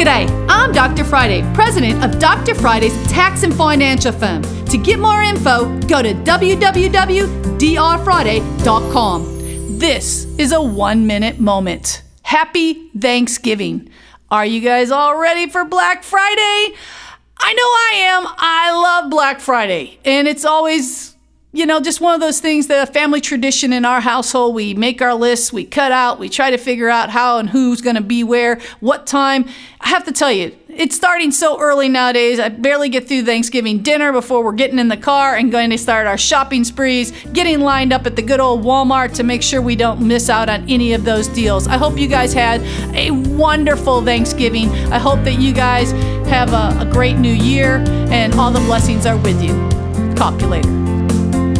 G'day, I'm Dr. Friday, president of Dr. Friday's Tax and Financial Firm. To get more info, go to www.drfriday.com. This is a one minute moment. Happy Thanksgiving. Are you guys all ready for Black Friday? I know I am. I love Black Friday, and it's always you know, just one of those things that a family tradition in our household. We make our lists, we cut out, we try to figure out how and who's going to be where, what time. I have to tell you, it's starting so early nowadays. I barely get through Thanksgiving dinner before we're getting in the car and going to start our shopping sprees, getting lined up at the good old Walmart to make sure we don't miss out on any of those deals. I hope you guys had a wonderful Thanksgiving. I hope that you guys have a, a great new year and all the blessings are with you. Talk you later.